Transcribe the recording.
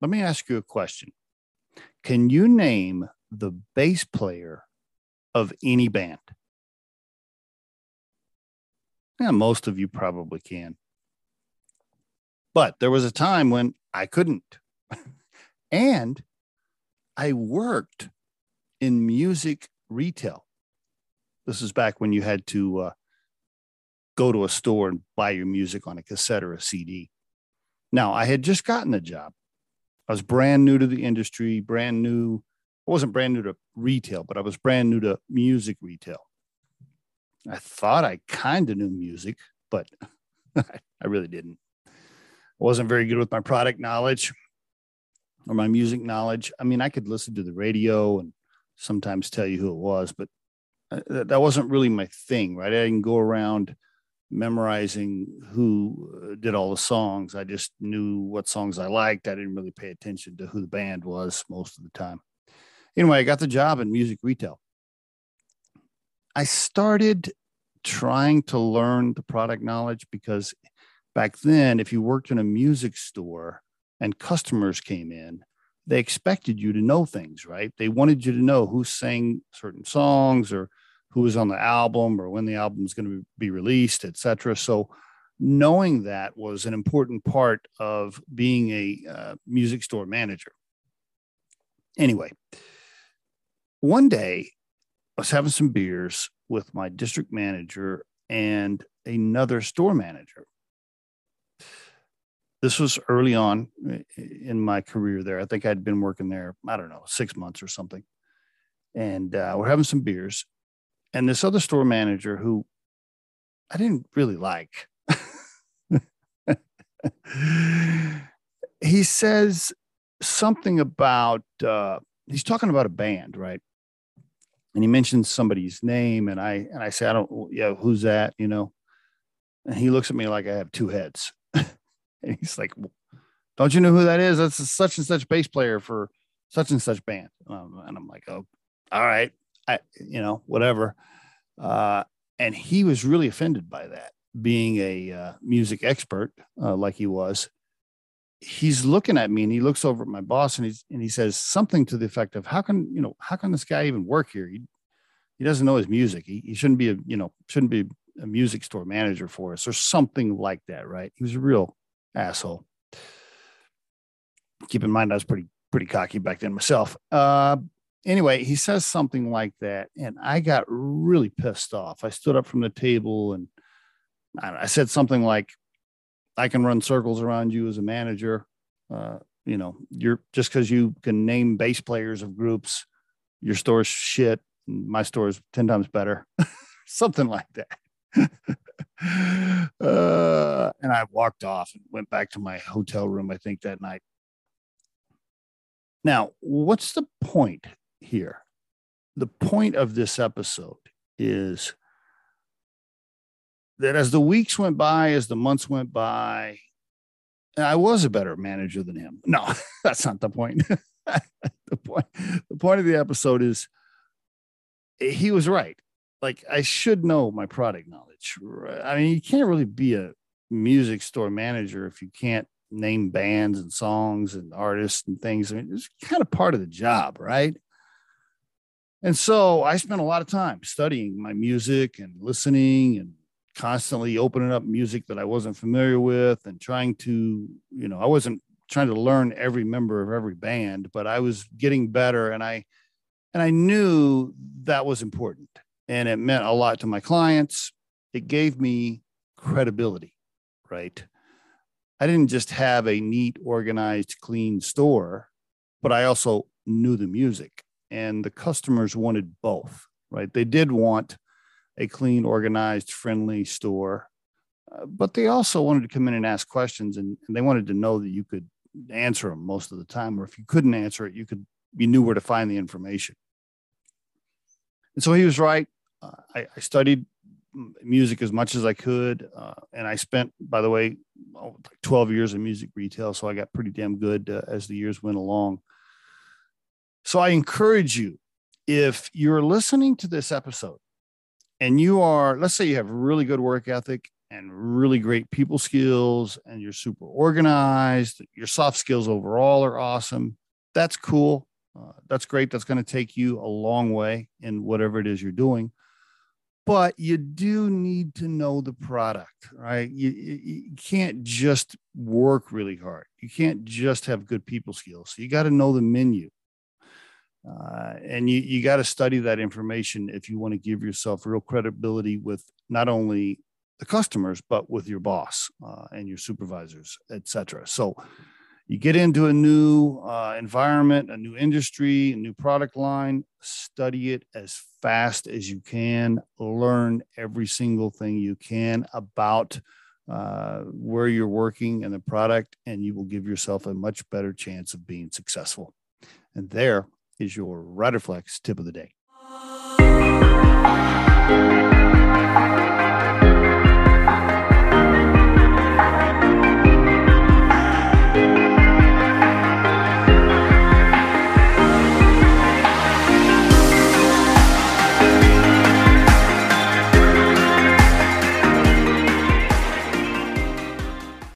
let me ask you a question. Can you name the bass player of any band? Yeah, most of you probably can. But there was a time when I couldn't. and I worked in music retail. This is back when you had to uh, go to a store and buy your music on a cassette or a CD. Now, I had just gotten a job. I was brand new to the industry, brand new. I wasn't brand new to retail, but I was brand new to music retail. I thought I kind of knew music, but I really didn't. I wasn't very good with my product knowledge or my music knowledge. I mean, I could listen to the radio and sometimes tell you who it was, but uh, that wasn't really my thing, right? I didn't go around memorizing who uh, did all the songs. I just knew what songs I liked. I didn't really pay attention to who the band was most of the time. Anyway, I got the job in music retail. I started trying to learn the product knowledge because back then, if you worked in a music store and customers came in, they expected you to know things, right? They wanted you to know who sang certain songs or who was on the album or when the album is going to be released, etc. So knowing that was an important part of being a uh, music store manager. Anyway, one day I was having some beers with my district manager and another store manager. This was early on in my career there. I think I'd been working there, I don't know, six months or something. And uh, we're having some beers and this other store manager who I didn't really like. he says something about uh, he's talking about a band, right? And he mentions somebody's name, and I and I say, I don't, yeah, who's that? You know, and he looks at me like I have two heads, and he's like, "Don't you know who that is? That's such and such bass player for such and such band." Um, and I'm like, "Oh, all right." I, you know, whatever. Uh, and he was really offended by that, being a uh, music expert uh, like he was. He's looking at me and he looks over at my boss and he's and he says something to the effect of, "How can you know? How can this guy even work here? He, he doesn't know his music. He, he shouldn't be a you know shouldn't be a music store manager for us or something like that." Right? He was a real asshole. Keep in mind, I was pretty pretty cocky back then myself. Uh, anyway, he says something like that, and I got really pissed off. I stood up from the table and I, said something like, "I can run circles around you as a manager. Uh, you know, you're just because you can name bass players of groups, your store's shit. My store's ten times better." something like that. uh, and I walked off and went back to my hotel room. I think that night. Now, what's the point here. The point of this episode is that as the weeks went by, as the months went by, I was a better manager than him. No, that's not the point. the point the point of the episode is he was right. Like I should know my product knowledge. I mean, you can't really be a music store manager if you can't name bands and songs and artists and things. I mean, it's kind of part of the job, right? And so I spent a lot of time studying my music and listening and constantly opening up music that I wasn't familiar with and trying to, you know, I wasn't trying to learn every member of every band, but I was getting better and I and I knew that was important and it meant a lot to my clients. It gave me credibility, right? I didn't just have a neat, organized, clean store, but I also knew the music and the customers wanted both, right? They did want a clean, organized, friendly store, uh, but they also wanted to come in and ask questions, and, and, they wanted to know that you could answer them most of the time, or if you couldn't answer it, you could you knew where to find the information. And so he was right. Uh, I, I, studied music as much as I could, uh, and I spent, by the way, 12 years in music retail, so I got pretty damn good uh, as the years went along. So I encourage you, if you're listening to this episode and you are, let's say you have really good work ethic and really great people skills and you're super organized, your soft skills overall are awesome. That's cool. Uh, that's great. That's going to take you a long way in whatever it is you're doing. But you do need to know the product, right? You, you can't just work really hard. You can't just have good people skills. You got to know the menu. Uh, and you, you got to study that information if you want to give yourself real credibility with not only the customers, but with your boss uh, and your supervisors, etc. So you get into a new uh, environment, a new industry, a new product line, study it as fast as you can, learn every single thing you can about uh, where you're working and the product, and you will give yourself a much better chance of being successful. And there is your Riderflex tip of the day.